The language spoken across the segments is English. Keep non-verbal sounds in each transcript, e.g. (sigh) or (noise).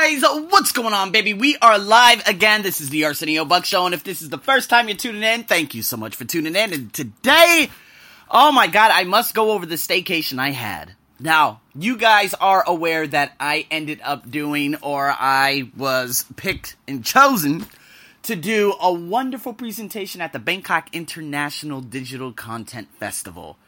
guys, what's going on, baby? We are live again. This is the Arsenio Buck Show, and if this is the first time you're tuning in, thank you so much for tuning in. And today, oh my god, I must go over the staycation I had. Now, you guys are aware that I ended up doing, or I was picked and chosen to do a wonderful presentation at the Bangkok International Digital Content Festival.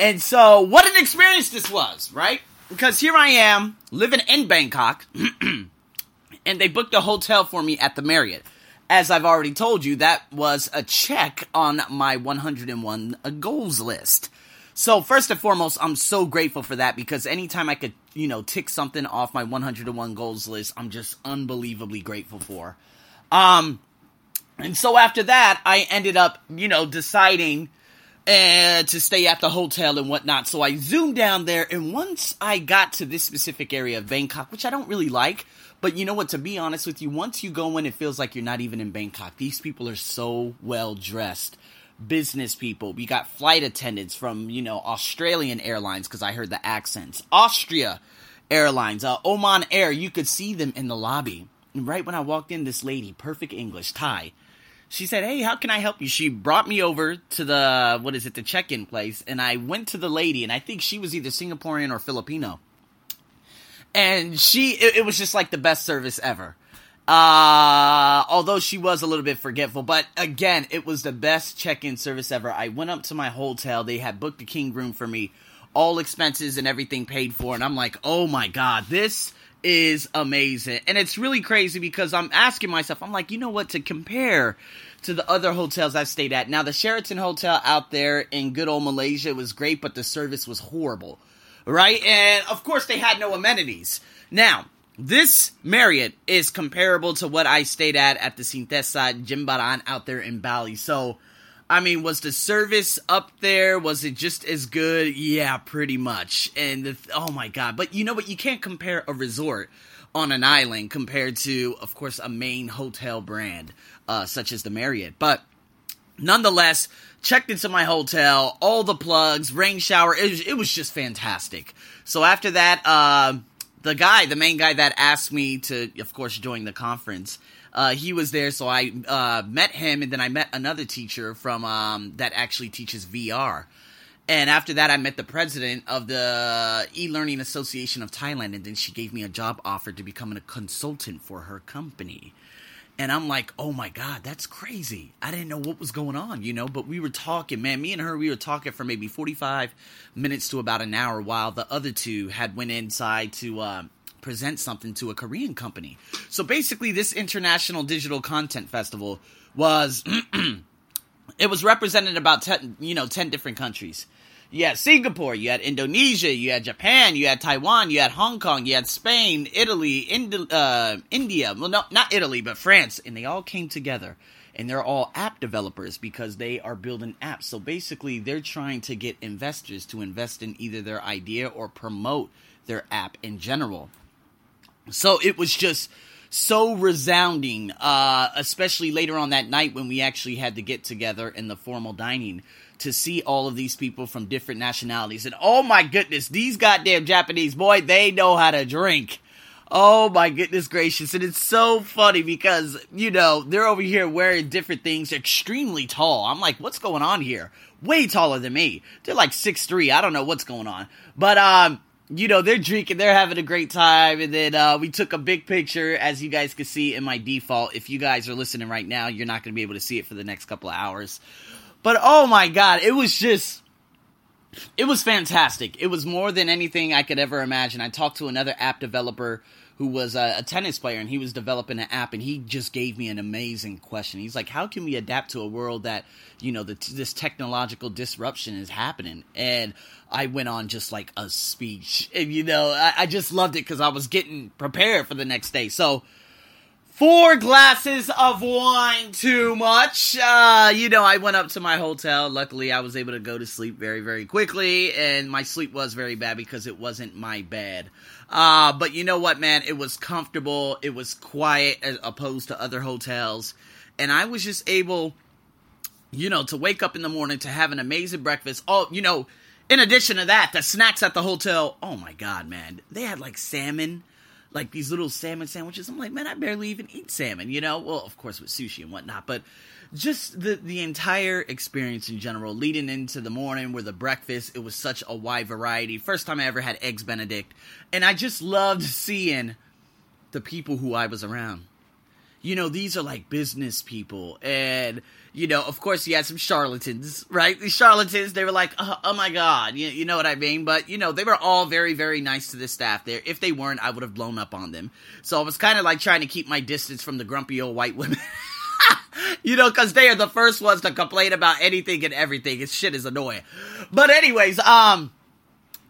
And so, what an experience this was, right? Because here I am living in Bangkok, (clears throat) and they booked a hotel for me at the Marriott. As I've already told you, that was a check on my 101 goals list. So first and foremost, I'm so grateful for that because anytime I could, you know, tick something off my 101 goals list, I'm just unbelievably grateful for. Um, and so after that, I ended up, you know, deciding and to stay at the hotel and whatnot. So I zoomed down there, and once I got to this specific area of Bangkok, which I don't really like, but you know what? To be honest with you, once you go in, it feels like you're not even in Bangkok. These people are so well dressed. Business people. We got flight attendants from, you know, Australian Airlines, because I heard the accents. Austria Airlines, uh, Oman Air, you could see them in the lobby. And right when I walked in, this lady, perfect English, Thai, she said, "Hey, how can I help you?" She brought me over to the what is it, the check-in place, and I went to the lady, and I think she was either Singaporean or Filipino, and she it, it was just like the best service ever. Uh, although she was a little bit forgetful, but again, it was the best check-in service ever. I went up to my hotel; they had booked a king room for me, all expenses and everything paid for, and I'm like, "Oh my god, this." Is amazing. And it's really crazy because I'm asking myself, I'm like, you know what, to compare to the other hotels I've stayed at. Now, the Sheraton Hotel out there in good old Malaysia was great, but the service was horrible. Right? And of course, they had no amenities. Now, this Marriott is comparable to what I stayed at at the Sintesa Jimbaran out there in Bali. So, I mean, was the service up there? Was it just as good? Yeah, pretty much. And the, oh my god! But you know what? You can't compare a resort on an island compared to, of course, a main hotel brand uh, such as the Marriott. But nonetheless, checked into my hotel, all the plugs, rain shower. It was, it was just fantastic. So after that, uh, the guy, the main guy that asked me to, of course, join the conference uh, he was there, so I uh, met him, and then I met another teacher from um, that actually teaches VR. And after that, I met the president of the e-learning association of Thailand, and then she gave me a job offer to become a consultant for her company. And I'm like, oh my God, that's crazy. I didn't know what was going on, you know, but we were talking, man, me and her, we were talking for maybe 45 minutes to about an hour while the other two had went inside to, uh, present something to a Korean company. So basically, this international digital content festival was (clears throat) it was represented about ten, you know, ten different countries. You had Singapore, you had Indonesia, you had Japan, you had Taiwan, you had Hong Kong, you had Spain, Italy, Indi- uh, India. Well, no, not Italy, but France, and they all came together. And they're all app developers because they are building apps. So basically, they're trying to get investors to invest in either their idea or promote their app in general. So it was just so resounding, uh, especially later on that night when we actually had to get together in the formal dining to see all of these people from different nationalities. And oh my goodness, these goddamn Japanese, boy, they know how to drink. Oh my goodness gracious. And it's so funny because, you know, they're over here wearing different things, extremely tall. I'm like, what's going on here? Way taller than me. They're like six three. I don't know what's going on. But, um, you know, they're drinking, they're having a great time, and then uh, we took a big picture, as you guys can see in my default. If you guys are listening right now, you're not going to be able to see it for the next couple of hours. But oh my god, it was just, it was fantastic. It was more than anything I could ever imagine. I talked to another app developer who was a, a, tennis player and he was developing an app and he just gave me an amazing question. He's like, "How can we adapt to a world that you know the, this technological disruption is happening?" And I went on just like a speech, and you know, I, I just loved it because I was getting prepared for the next day. So. Four glasses of wine too much. Uh, you know, I went up to my hotel. Luckily, I was able to go to sleep very, very quickly, and my sleep was very bad because it wasn't my bed. Uh, but you know what, man? It was comfortable. It was quiet as opposed to other hotels. And I was just able, you know, to wake up in the morning to have an amazing breakfast. Oh, you know, in addition to that, the snacks at the hotel, oh my God, man. They had like salmon, like these little salmon sandwiches. I'm like, man, I barely even eat salmon, you know? Well, of course with sushi and whatnot, but just the the entire experience in general, leading into the morning with the breakfast, it was such a wide variety. First time I ever had eggs Benedict, and I just loved seeing the people who I was around. You know, these are like business people, and you know, of course, you had some charlatans, right? These charlatans, they were like, oh, oh my god, you, you know what I mean? But you know, they were all very, very nice to the staff there. If they weren't, I would have blown up on them. So I was kind of like trying to keep my distance from the grumpy old white women. (laughs) you know, because they are the first ones to complain about anything and everything. It's shit is annoying. But anyways, um,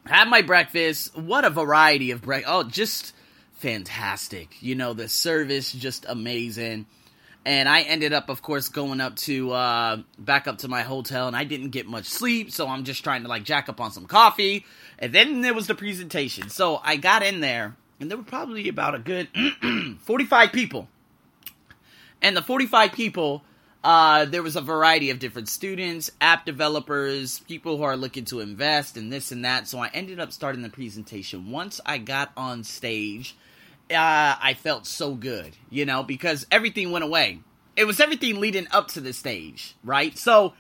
had my breakfast. What a variety of break. Oh, just fantastic. You know, the service just amazing. And I ended up, of course, going up to uh, back up to my hotel, and I didn't get much sleep, so I'm just trying to like jack up on some coffee. And then there was the presentation. So I got in there, and there were probably about a good (clears throat) 45 people. And the 45 people, uh, there was a variety of different students, app developers, people who are looking to invest, and this and that. So I ended up starting the presentation. Once I got on stage, uh, I felt so good, you know, because everything went away. It was everything leading up to the stage, right? So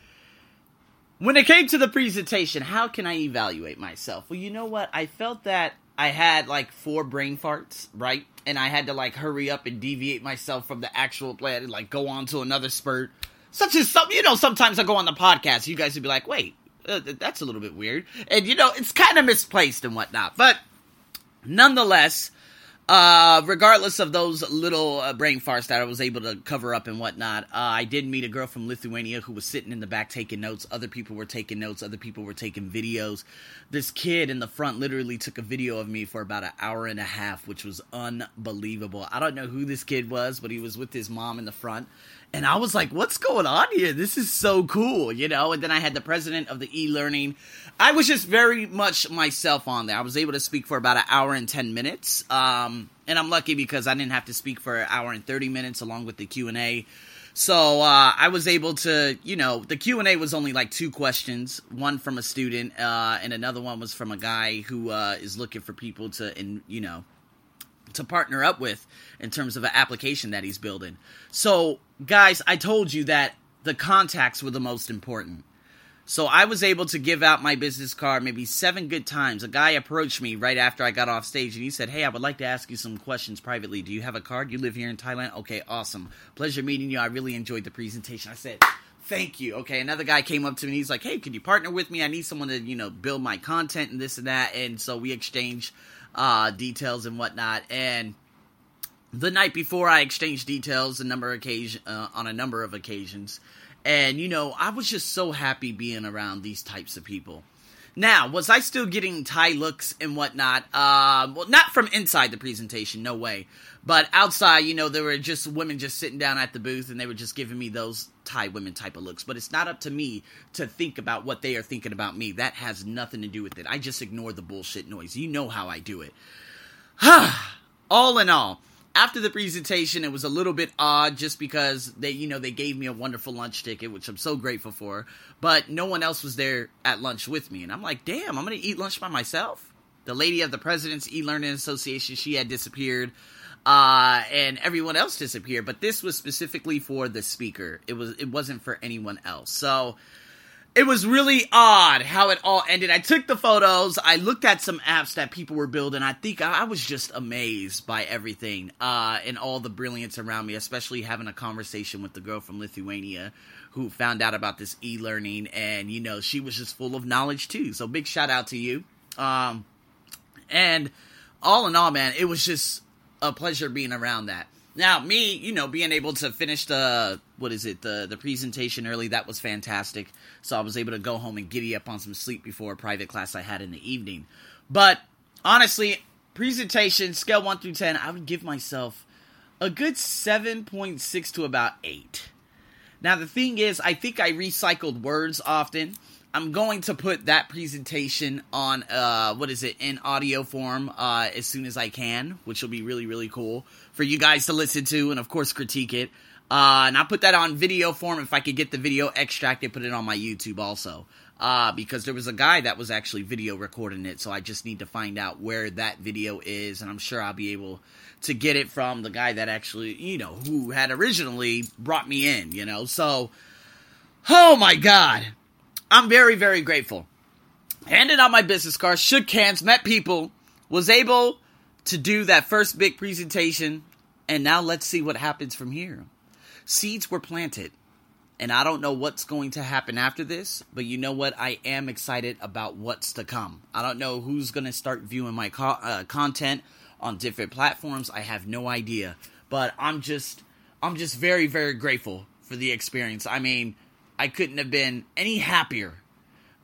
when it came to the presentation, how can I evaluate myself? Well, you know what? I felt that I had like four brain farts, right? And I had to like hurry up and deviate myself from the actual plan and like go on to another spurt. Such as some, you know, sometimes I go on the podcast, you guys would be like, wait, uh, that's a little bit weird. And you know, it's kind of misplaced and whatnot. But nonetheless, uh, regardless of those little uh, brain farts that I was able to cover up and whatnot, uh, I did meet a girl from Lithuania who was sitting in the back taking notes. Other people were taking notes. Other people were taking videos. This kid in the front literally took a video of me for about an hour and a half, which was unbelievable. I don't know who this kid was, but he was with his mom in the front. And I was like, what's going on here? This is so cool, you know? And then I had the president of the e learning. I was just very much myself on there. I was able to speak for about an hour and 10 minutes. Um, and I'm lucky because I didn't have to speak for an hour and 30 minutes along with the Q&A. So uh, I was able to, you know, the Q and A was only like two questions, one from a student, uh, and another one was from a guy who uh, is looking for people to, in, you know, to partner up with in terms of an application that he's building. So, guys, I told you that the contacts were the most important. So I was able to give out my business card maybe seven good times. A guy approached me right after I got off stage and he said, Hey, I would like to ask you some questions privately. Do you have a card? You live here in Thailand? Okay, awesome. Pleasure meeting you. I really enjoyed the presentation. I said, Thank you. Okay, another guy came up to me. And he's like, Hey, can you partner with me? I need someone to, you know, build my content and this and that. And so we exchanged uh, details and whatnot. And the night before, I exchanged details a number occasion uh, on a number of occasions, and you know, I was just so happy being around these types of people. Now, was I still getting Thai looks and whatnot? Uh, well, not from inside the presentation, no way. But outside, you know, there were just women just sitting down at the booth and they were just giving me those Thai women type of looks. But it's not up to me to think about what they are thinking about me. That has nothing to do with it. I just ignore the bullshit noise. You know how I do it. (sighs) all in all, after the presentation, it was a little bit odd just because they, you know, they gave me a wonderful lunch ticket, which I'm so grateful for. But no one else was there at lunch with me, and I'm like, damn, I'm gonna eat lunch by myself. The lady of the President's E-Learning Association, she had disappeared, uh, and everyone else disappeared. But this was specifically for the speaker. It was, it wasn't for anyone else. So it was really odd how it all ended. I took the photos. I looked at some apps that people were building. I think I, was just amazed by everything uh, and all the brilliance around me, especially having a conversation with the girl from Lithuania who found out about this e-learning and you know she was just full of knowledge too. So big shout out to you. Um, and all in all, man, it was just a pleasure being around that. Now, me, you know, being able to finish the what is it the the presentation early, that was fantastic. So I was able to go home and giddy up on some sleep before a private class I had in the evening. But honestly, presentation scale one through ten, I would give myself a good seven point six to about eight. Now the thing is, I think I recycled words often. I'm going to put that presentation on uh what is it in audio form uh as soon as I can, which will be really really cool for you guys to listen to and of course critique it. Uh and I'll put that on video form if I could get the video extracted, put it on my YouTube also. uh, because there was a guy that was actually video recording it. So I just need to find out where that video is, and I'm sure I'll be able to get it from the guy that actually, you know, who had originally brought me in, you know. So, oh my God, I'm very, very grateful. Handed out my business card, shook hands, met people, was able to do that first big presentation, and now let's see what happens from here. Seeds were planted and I don't know what's going to happen after this, but you know what? I am excited about what's to come. I don't know who's going to start viewing my co- uh, content on different platforms. I have no idea, but I'm just I'm just very very grateful for the experience. I mean, I couldn't have been any happier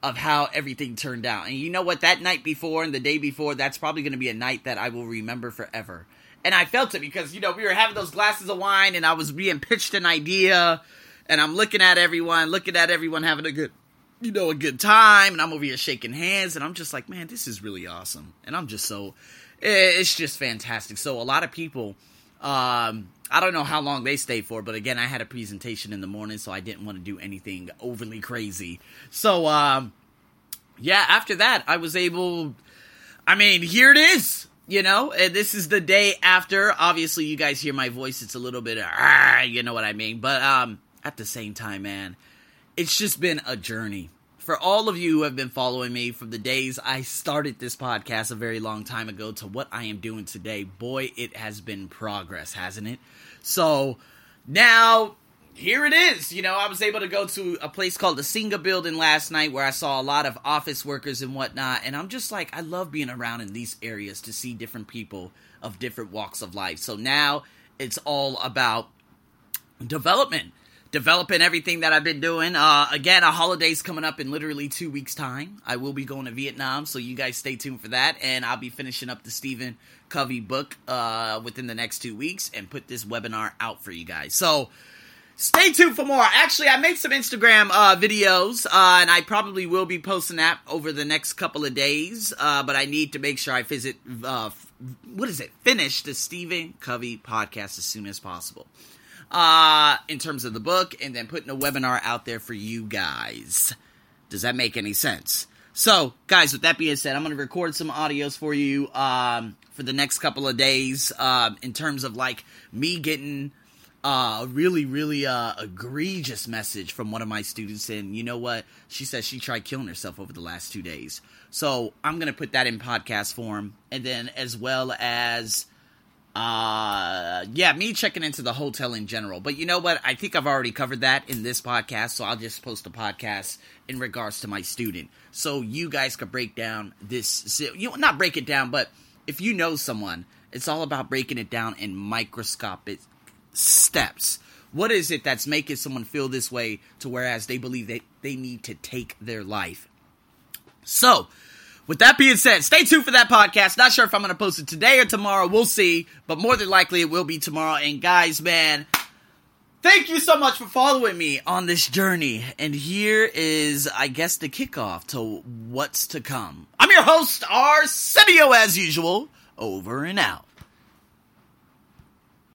of how everything turned out. And you know what? That night before and the day before, that's probably going to be a night that I will remember forever. And I felt it because you know we were having those glasses of wine, and I was being pitched an idea and I'm looking at everyone, looking at everyone having a good, you know, a good time, and I'm over here shaking hands, and I'm just like, man, this is really awesome, and I'm just so, it's just fantastic. So a lot of people, um, I don't know how long they stayed for, but again, I had a presentation in the morning, so I didn't want to do anything overly crazy. So, um, yeah, after that, I was able. I mean, here it is. You know, this is the day after. Obviously, you guys hear my voice; it's a little bit, ah, you know what I mean. But um, at the same time, man, it's just been a journey. For all of you who have been following me from the days I started this podcast a very long time ago to what I am doing today, boy, it has been progress, hasn't it? So now here it is. You know, I was able to go to a place called the Singa Building last night where I saw a lot of office workers and whatnot. And I'm just like, I love being around in these areas to see different people of different walks of life. So now it's all about development developing everything that I've been doing. Uh, again, a holiday's coming up in literally two weeks' time. I will be going to Vietnam, so you guys stay tuned for that. And I'll be finishing up the Stephen Covey book uh, within the next two weeks and put this webinar out for you guys. So stay tuned for more. Actually, I made some Instagram uh, videos, uh, and I probably will be posting that over the next couple of days. Uh, but I need to make sure I visit, uh, what is it, finish the Stephen Covey podcast as soon as possible uh, in terms of the book, and then putting a webinar out there for you guys. Does that make any sense? So, guys, with that being said, I'm going to record some audios for you um, for the next couple of days uh, in terms of like me getting uh, really, really uh, egregious message from one of my students. And you know what? She says she tried killing herself over the last two days. So I'm going to put that in podcast form. And then as well as uh, yeah, me checking into the hotel in general. But you know what? I think I've already covered that in this podcast, so I'll just post a podcast in regards to my student, so you guys could break down this. You know, not break it down, but if you know someone, it's all about breaking it down in microscopic steps. What is it that's making someone feel this way to whereas they believe that they need to take their life? So, with that being said, stay tuned for that podcast. Not sure if I'm going to post it today or tomorrow. We'll see. But more than likely, it will be tomorrow. And guys, man, thank you so much for following me on this journey. And here is, I guess, the kickoff to what's to come. I'm your host, Arsenio, as usual. Over and out.